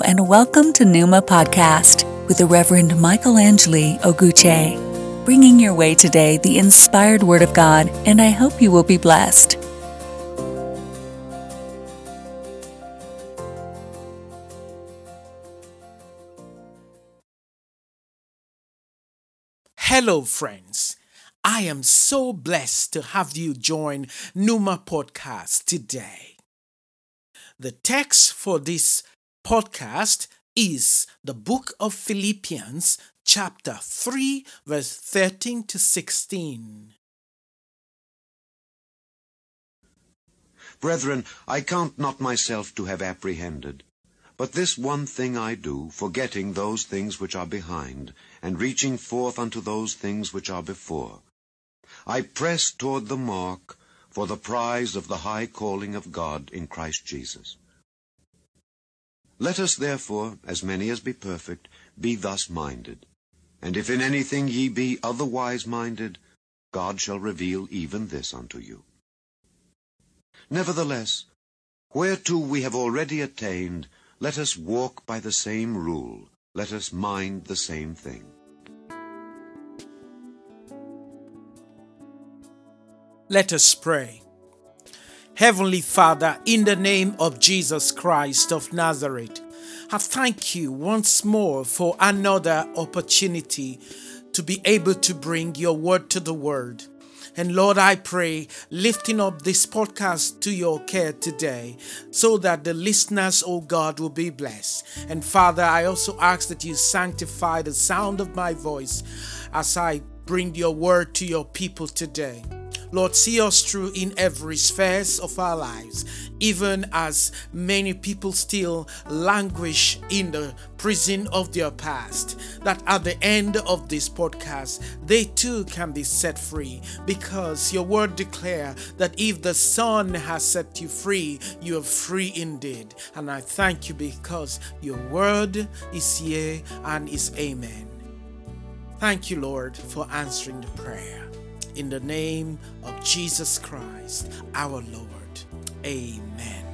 And welcome to Numa Podcast with the Reverend Michael Angeli Oguche, bringing your way today the inspired Word of God, and I hope you will be blessed. Hello, friends. I am so blessed to have you join Numa Podcast today. The text for this podcast is the book of Philippians, chapter 3, verse 13 to 16. Brethren, I count not myself to have apprehended. But this one thing I do, forgetting those things which are behind, and reaching forth unto those things which are before. I press toward the mark for the prize of the high calling of God in Christ Jesus. Let us therefore, as many as be perfect, be thus minded. And if in anything ye be otherwise minded, God shall reveal even this unto you. Nevertheless, whereto we have already attained, let us walk by the same rule, let us mind the same thing. Let us pray. Heavenly Father, in the name of Jesus Christ of Nazareth, I thank you once more for another opportunity to be able to bring your word to the world. And Lord, I pray, lifting up this podcast to your care today so that the listeners, oh God, will be blessed. And Father, I also ask that you sanctify the sound of my voice as I bring your word to your people today. Lord, see us through in every sphere of our lives, even as many people still languish in the prison of their past. That at the end of this podcast, they too can be set free because your word declare that if the Son has set you free, you are free indeed. And I thank you because your word is yea and is amen. Thank you, Lord, for answering the prayer. In the name of Jesus Christ, our Lord. Amen.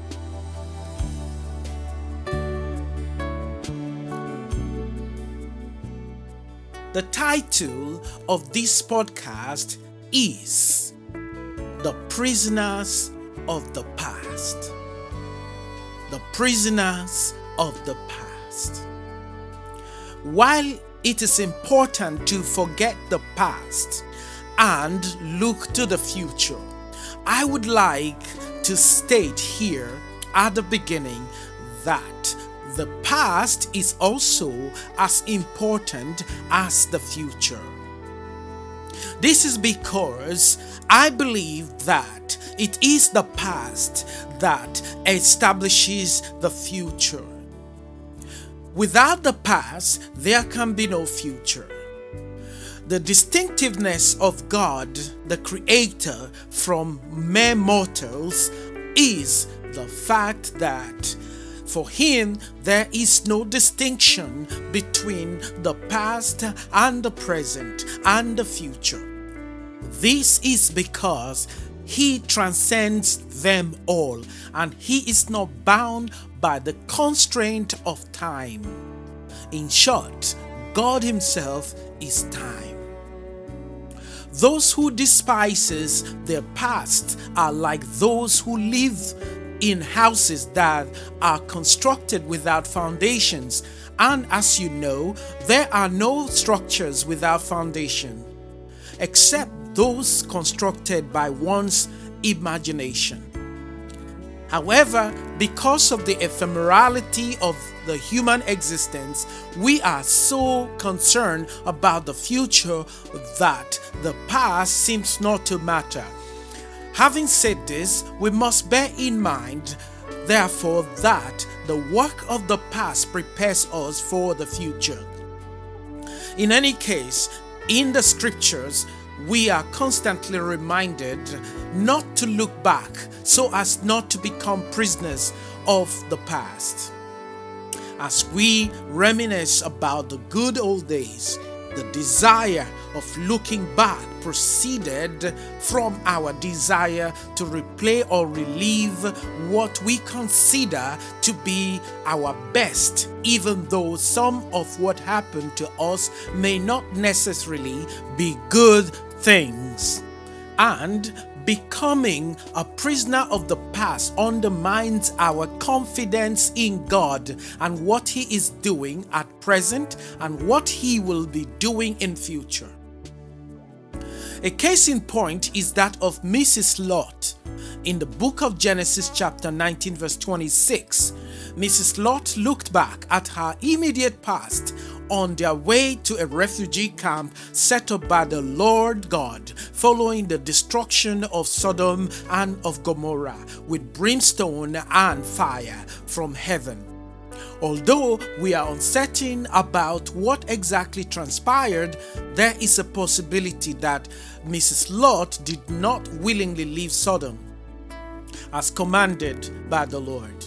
The title of this podcast is The Prisoners of the Past. The Prisoners of the Past. While it is important to forget the past and look to the future, I would like to state here at the beginning that the past is also as important as the future. This is because I believe that it is the past that establishes the future. Without the past, there can be no future. The distinctiveness of God, the Creator, from mere mortals is the fact that for Him there is no distinction between the past and the present and the future. This is because He transcends them all and He is not bound by the constraint of time. In short, God Himself is time. Those who despises their past are like those who live in houses that are constructed without foundations. And as you know, there are no structures without foundation, except those constructed by one's imagination. However, because of the ephemerality of the human existence, we are so concerned about the future that the past seems not to matter. Having said this, we must bear in mind, therefore, that the work of the past prepares us for the future. In any case, in the scriptures, we are constantly reminded not to look back so as not to become prisoners of the past. As we reminisce about the good old days, the desire of looking back proceeded from our desire to replay or relive what we consider to be our best, even though some of what happened to us may not necessarily be good things. And Becoming a prisoner of the past undermines our confidence in God and what He is doing at present and what He will be doing in future. A case in point is that of Mrs. Lot. In the book of Genesis, chapter 19, verse 26, Mrs. Lot looked back at her immediate past on their way to a refugee camp set up by the Lord God following the destruction of Sodom and of Gomorrah with brimstone and fire from heaven. Although we are uncertain about what exactly transpired, there is a possibility that Mrs. Lot did not willingly leave Sodom as commanded by the Lord.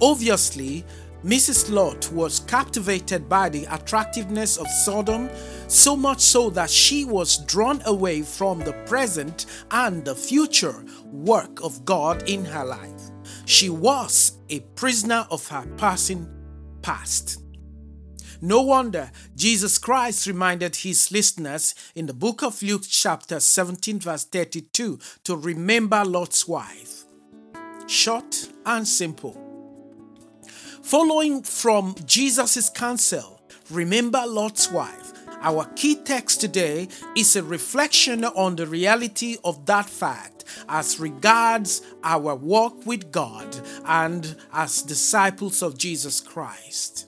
Obviously, Mrs. Lot was captivated by the attractiveness of Sodom, so much so that she was drawn away from the present and the future work of God in her life. She was a prisoner of her passing past. No wonder Jesus Christ reminded his listeners in the book of Luke, chapter 17, verse 32, to remember Lot's wife. Short and simple. Following from Jesus' counsel, remember Lot's wife. Our key text today is a reflection on the reality of that fact as regards our walk with God and as disciples of Jesus Christ.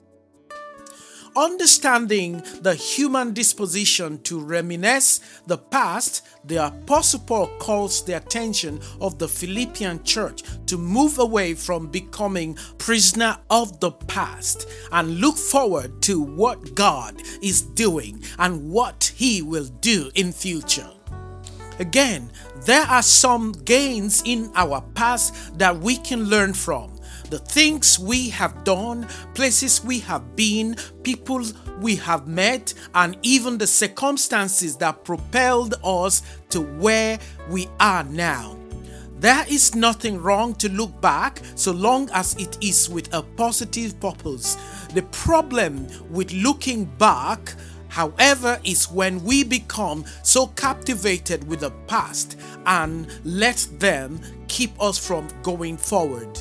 Understanding the human disposition to reminisce the past, the Apostle Paul calls the attention of the Philippian church to move away from becoming prisoner of the past and look forward to what God is doing and what he will do in future. Again, there are some gains in our past that we can learn from the things we have done, places we have been, people we have met, and even the circumstances that propelled us to where we are now. There is nothing wrong to look back so long as it is with a positive purpose. The problem with looking back However, is when we become so captivated with the past and let them keep us from going forward.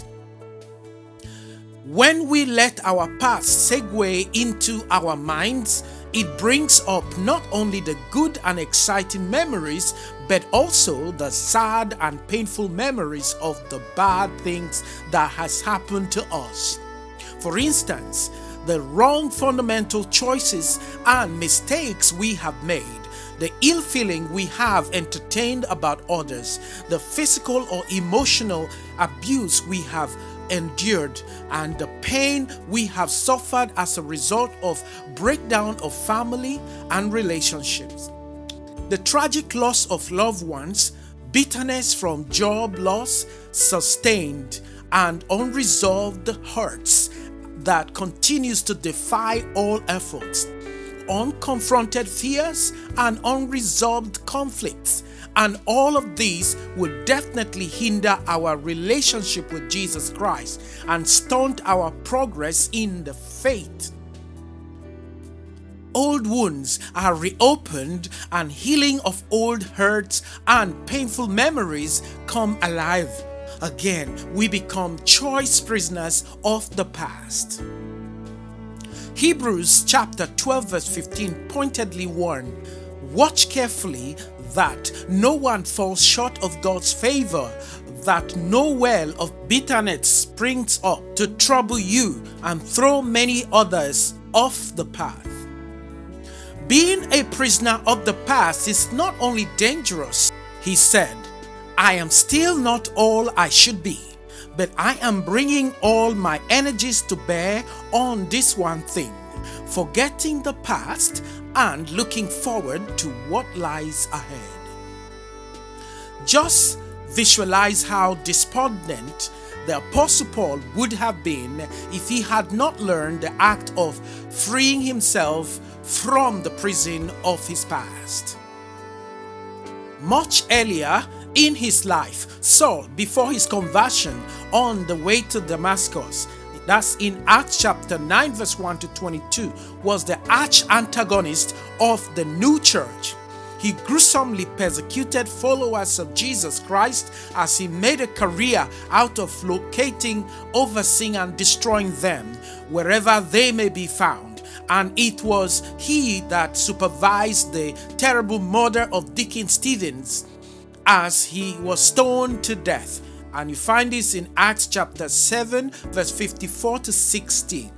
When we let our past segue into our minds, it brings up not only the good and exciting memories, but also the sad and painful memories of the bad things that has happened to us. For instance, the wrong fundamental choices and mistakes we have made, the ill feeling we have entertained about others, the physical or emotional abuse we have endured and the pain we have suffered as a result of breakdown of family and relationships. The tragic loss of loved ones, bitterness from job loss, sustained and unresolved hurts that continues to defy all efforts, unconfronted fears and unresolved conflicts and all of these will definitely hinder our relationship with Jesus Christ and stunt our progress in the faith. Old wounds are reopened, and healing of old hurts and painful memories come alive. Again, we become choice prisoners of the past. Hebrews chapter 12, verse 15 pointedly warn Watch carefully that no one falls short of God's favor, that no well of bitterness springs up to trouble you and throw many others off the path. Being a prisoner of the past is not only dangerous, he said, I am still not all I should be, but I am bringing all my energies to bear on this one thing, forgetting the past and looking forward to what lies ahead. Just visualize how despondent the Apostle Paul would have been if he had not learned the act of freeing himself from the prison of his past. Much earlier in his life, Saul, before his conversion on the way to Damascus, that's in Acts chapter 9, verse 1 to 22, was the arch antagonist of the new church. He gruesomely persecuted followers of Jesus Christ as he made a career out of locating, overseeing, and destroying them wherever they may be found. And it was he that supervised the terrible murder of Deacon Stevens as he was stoned to death. And you find this in Acts chapter 7, verse 54 to 60.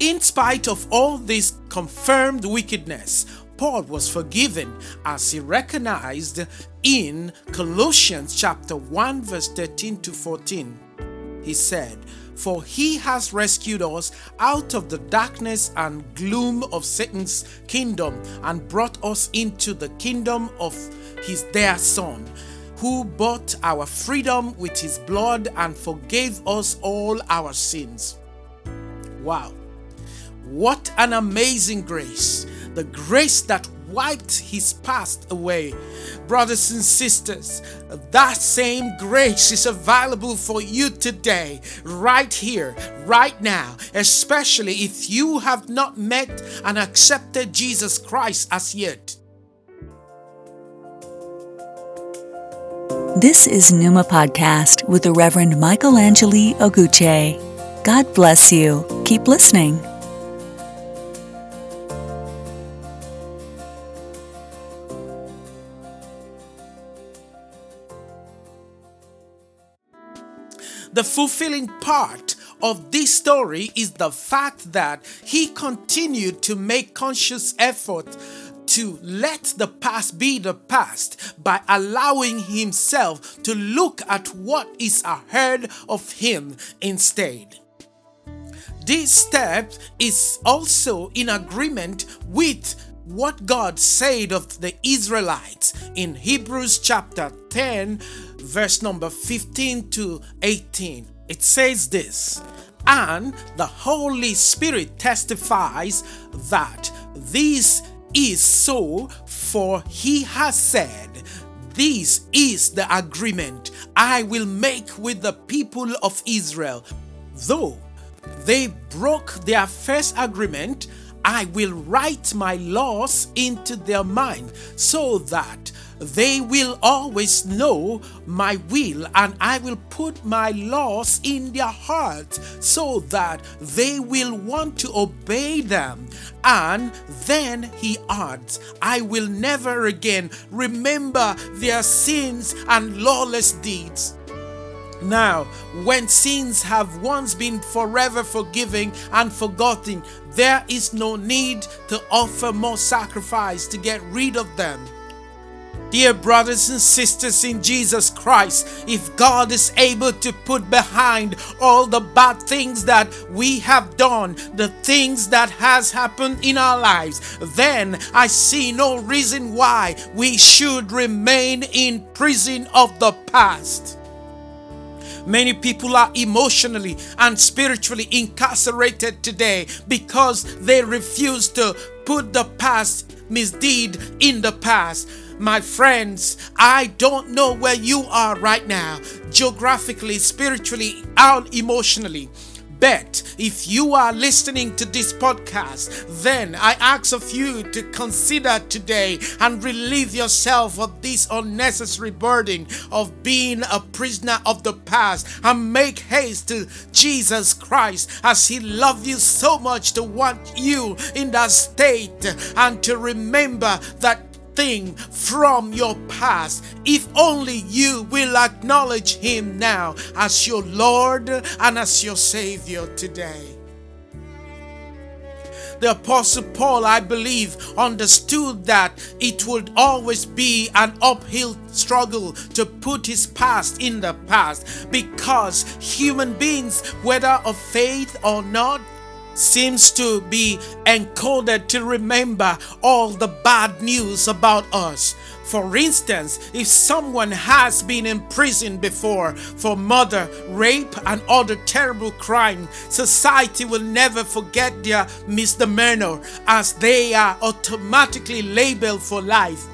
In spite of all this confirmed wickedness, Paul was forgiven as he recognized in Colossians chapter 1 verse 13 to 14. He said, For he has rescued us out of the darkness and gloom of Satan's kingdom and brought us into the kingdom of his dear Son, who bought our freedom with his blood and forgave us all our sins. Wow. What an amazing grace! The grace that wiped his past away. Brothers and sisters, that same grace is available for you today, right here, right now, especially if you have not met and accepted Jesus Christ as yet. This is Numa Podcast with the Reverend Michael Angeli Oguche. God bless you. Keep listening. The fulfilling part of this story is the fact that he continued to make conscious effort to let the past be the past by allowing himself to look at what is ahead of him instead. This step is also in agreement with what God said of the Israelites in Hebrews chapter 10, verse number 15 to 18. It says this And the Holy Spirit testifies that this is so, for he has said, This is the agreement I will make with the people of Israel. Though they broke their first agreement, I will write my laws into their mind so that they will always know my will, and I will put my laws in their hearts so that they will want to obey them. And then he adds, I will never again remember their sins and lawless deeds. Now, when sins have once been forever forgiven and forgotten, there is no need to offer more sacrifice to get rid of them. Dear brothers and sisters in Jesus Christ, if God is able to put behind all the bad things that we have done, the things that has happened in our lives, then I see no reason why we should remain in prison of the past. Many people are emotionally and spiritually incarcerated today because they refuse to put the past misdeed in the past. My friends, I don't know where you are right now, geographically, spiritually, and emotionally. But if you are listening to this podcast, then I ask of you to consider today and relieve yourself of this unnecessary burden of being a prisoner of the past and make haste to Jesus Christ as He loved you so much to want you in that state and to remember that thing from your past if only you will acknowledge Him now as your Lord and as your Savior today. the Apostle Paul, I believe, understood that it would always be an uphill struggle to put his past in the past because human beings, whether of faith or not, seems to be encoded to remember all the bad news about us. For instance, if someone has been in prison before for murder, rape, and other terrible crime, society will never forget their misdemeanor as they are automatically labeled for life.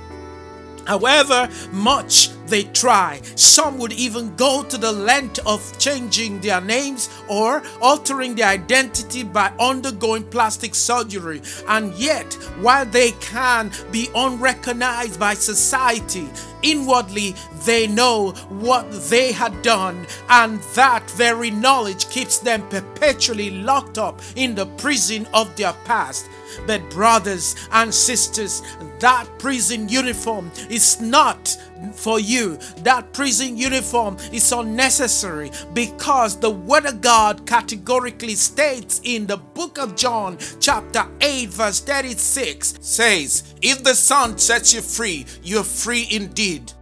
However much they try, some would even go to the length of changing their names or altering their identity by undergoing plastic surgery. And yet, while they can be unrecognized by society, inwardly they know what they had done, and that very knowledge keeps them perpetually locked up in the prison of their past. But, brothers and sisters, that prison uniform is not for you. That prison uniform is unnecessary because the Word of God categorically states in the book of John, chapter 8, verse 36, says, If the Son sets you free, you're free indeed.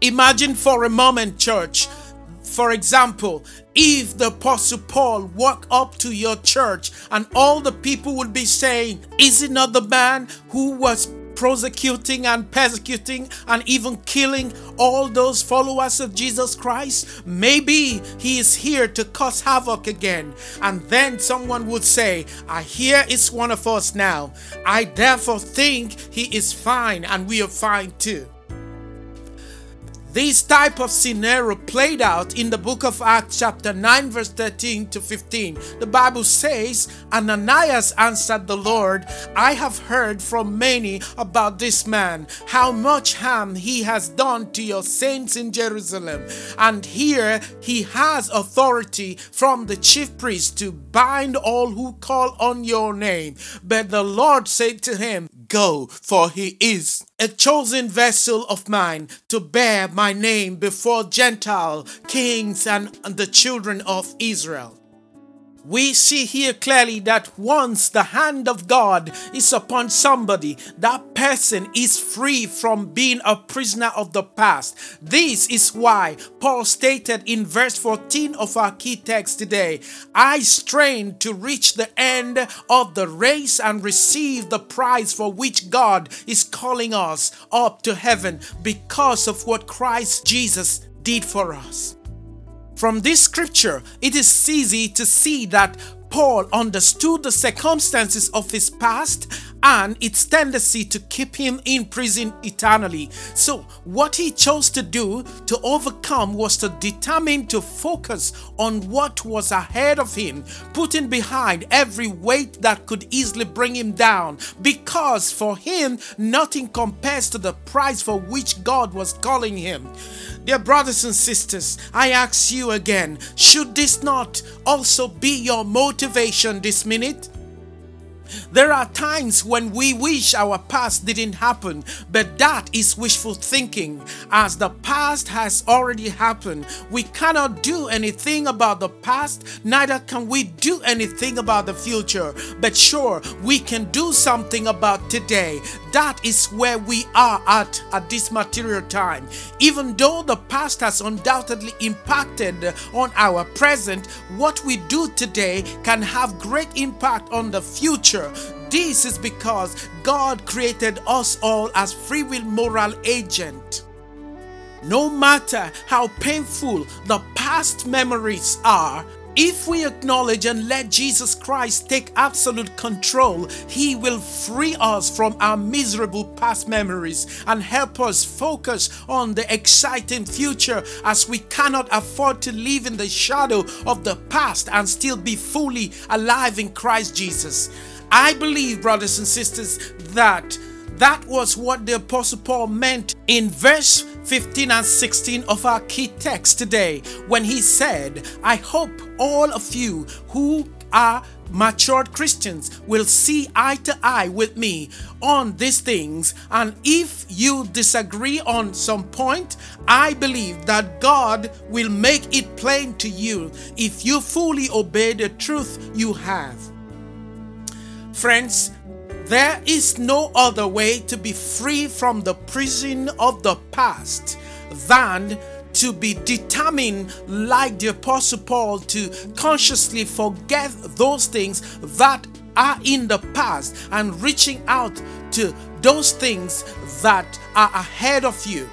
Imagine for a moment, church, for example, if the Apostle Paul walked up to your church and all the people would be saying, Is it not the man who was prosecuting and persecuting and even killing all those followers of Jesus Christ? Maybe he is here to cause havoc again. And then someone would say, I hear it's one of us now. I therefore think he is fine and we are fine too. This type of scenario played out in the book of Acts, chapter 9, verse 13 to 15. The Bible says, Ananias answered the Lord, I have heard from many about this man, how much harm he has done to your saints in Jerusalem. And here he has authority from the chief priest to bind all who call on your name. But the Lord said to him, Go, for he is a chosen vessel of mine to bear my name before Gentile kings and the children of Israel. We see here clearly that once the hand of God is upon somebody, that person is free from being a prisoner of the past. This is why Paul stated in verse 14 of our key text today I strain to reach the end of the race and receive the prize for which God is calling us up to heaven because of what Christ Jesus did for us. From this scripture, it is easy to see that Paul understood the circumstances of his past and its tendency to keep him in prison eternally. So, what he chose to do to overcome was to determine to focus on what was ahead of him, putting behind every weight that could easily bring him down, because for him, nothing compares to the prize for which God was calling him. Dear brothers and sisters, I ask you again should this not also be your motivation this minute? There are times when we wish our past didn't happen, but that is wishful thinking. As the past has already happened, we cannot do anything about the past, neither can we do anything about the future. But sure, we can do something about today. That is where we are at at this material time. Even though the past has undoubtedly impacted on our present, what we do today can have great impact on the future. This is because God created us all as free will moral agent. No matter how painful the past memories are, if we acknowledge and let Jesus Christ take absolute control, He will free us from our miserable past memories and help us focus on the exciting future as we cannot afford to live in the shadow of the past and still be fully alive in Christ Jesus. I believe, brothers and sisters, that that was what the Apostle Paul meant in verse 15 and 16 of our key text today when he said, I hope all of you who are matured Christians will see eye to eye with me on these things. And if you disagree on some point, I believe that God will make it plain to you if you fully obey the truth you have. Friends, there is no other way to be free from the prison of the past than to be determined, like the Apostle Paul, to consciously forget those things that are in the past and reaching out to those things that are ahead of you.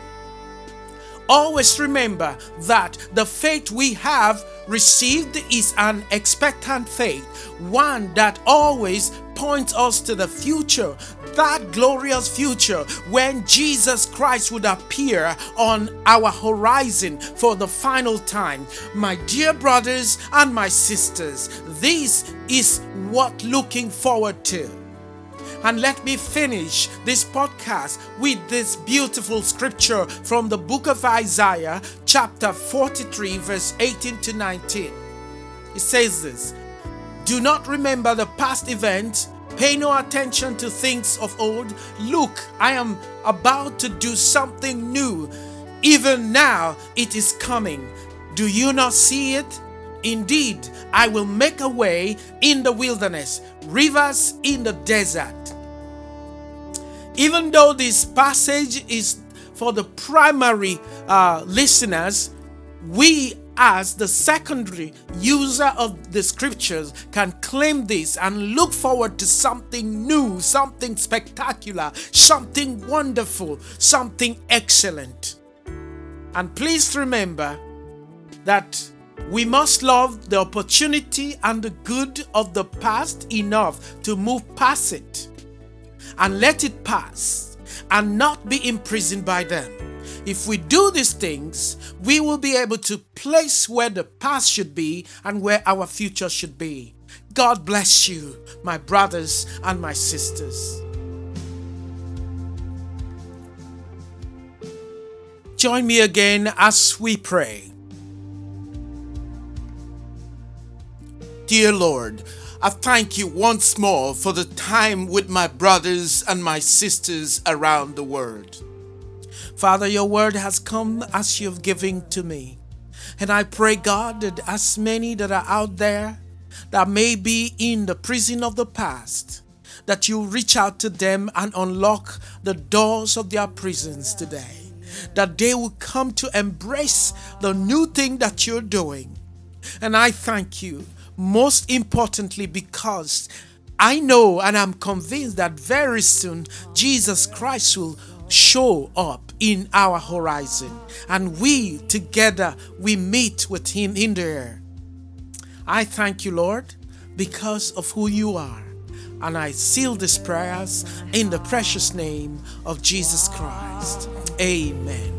Always remember that the faith we have received is an expectant faith, one that always points us to the future, that glorious future when Jesus Christ would appear on our horizon for the final time. My dear brothers and my sisters, this is what looking forward to. And let me finish this podcast with this beautiful scripture from the book of Isaiah, chapter 43, verse 18 to 19. It says this Do not remember the past events, pay no attention to things of old. Look, I am about to do something new. Even now it is coming. Do you not see it? Indeed, I will make a way in the wilderness, rivers in the desert. Even though this passage is for the primary uh, listeners, we as the secondary user of the scriptures can claim this and look forward to something new, something spectacular, something wonderful, something excellent. And please remember that we must love the opportunity and the good of the past enough to move past it and let it pass and not be imprisoned by them. If we do these things, we will be able to place where the past should be and where our future should be. God bless you, my brothers and my sisters. Join me again as we pray. Dear Lord, I thank you once more for the time with my brothers and my sisters around the world. Father, your word has come as you've given to me. And I pray, God, that as many that are out there that may be in the prison of the past, that you reach out to them and unlock the doors of their prisons today. That they will come to embrace the new thing that you're doing. And I thank you most importantly, because I know and I'm convinced that very soon Jesus Christ will show up in our horizon and we together we meet with him in the air. I thank you, Lord, because of who you are. And I seal these prayers in the precious name of Jesus Christ. Amen.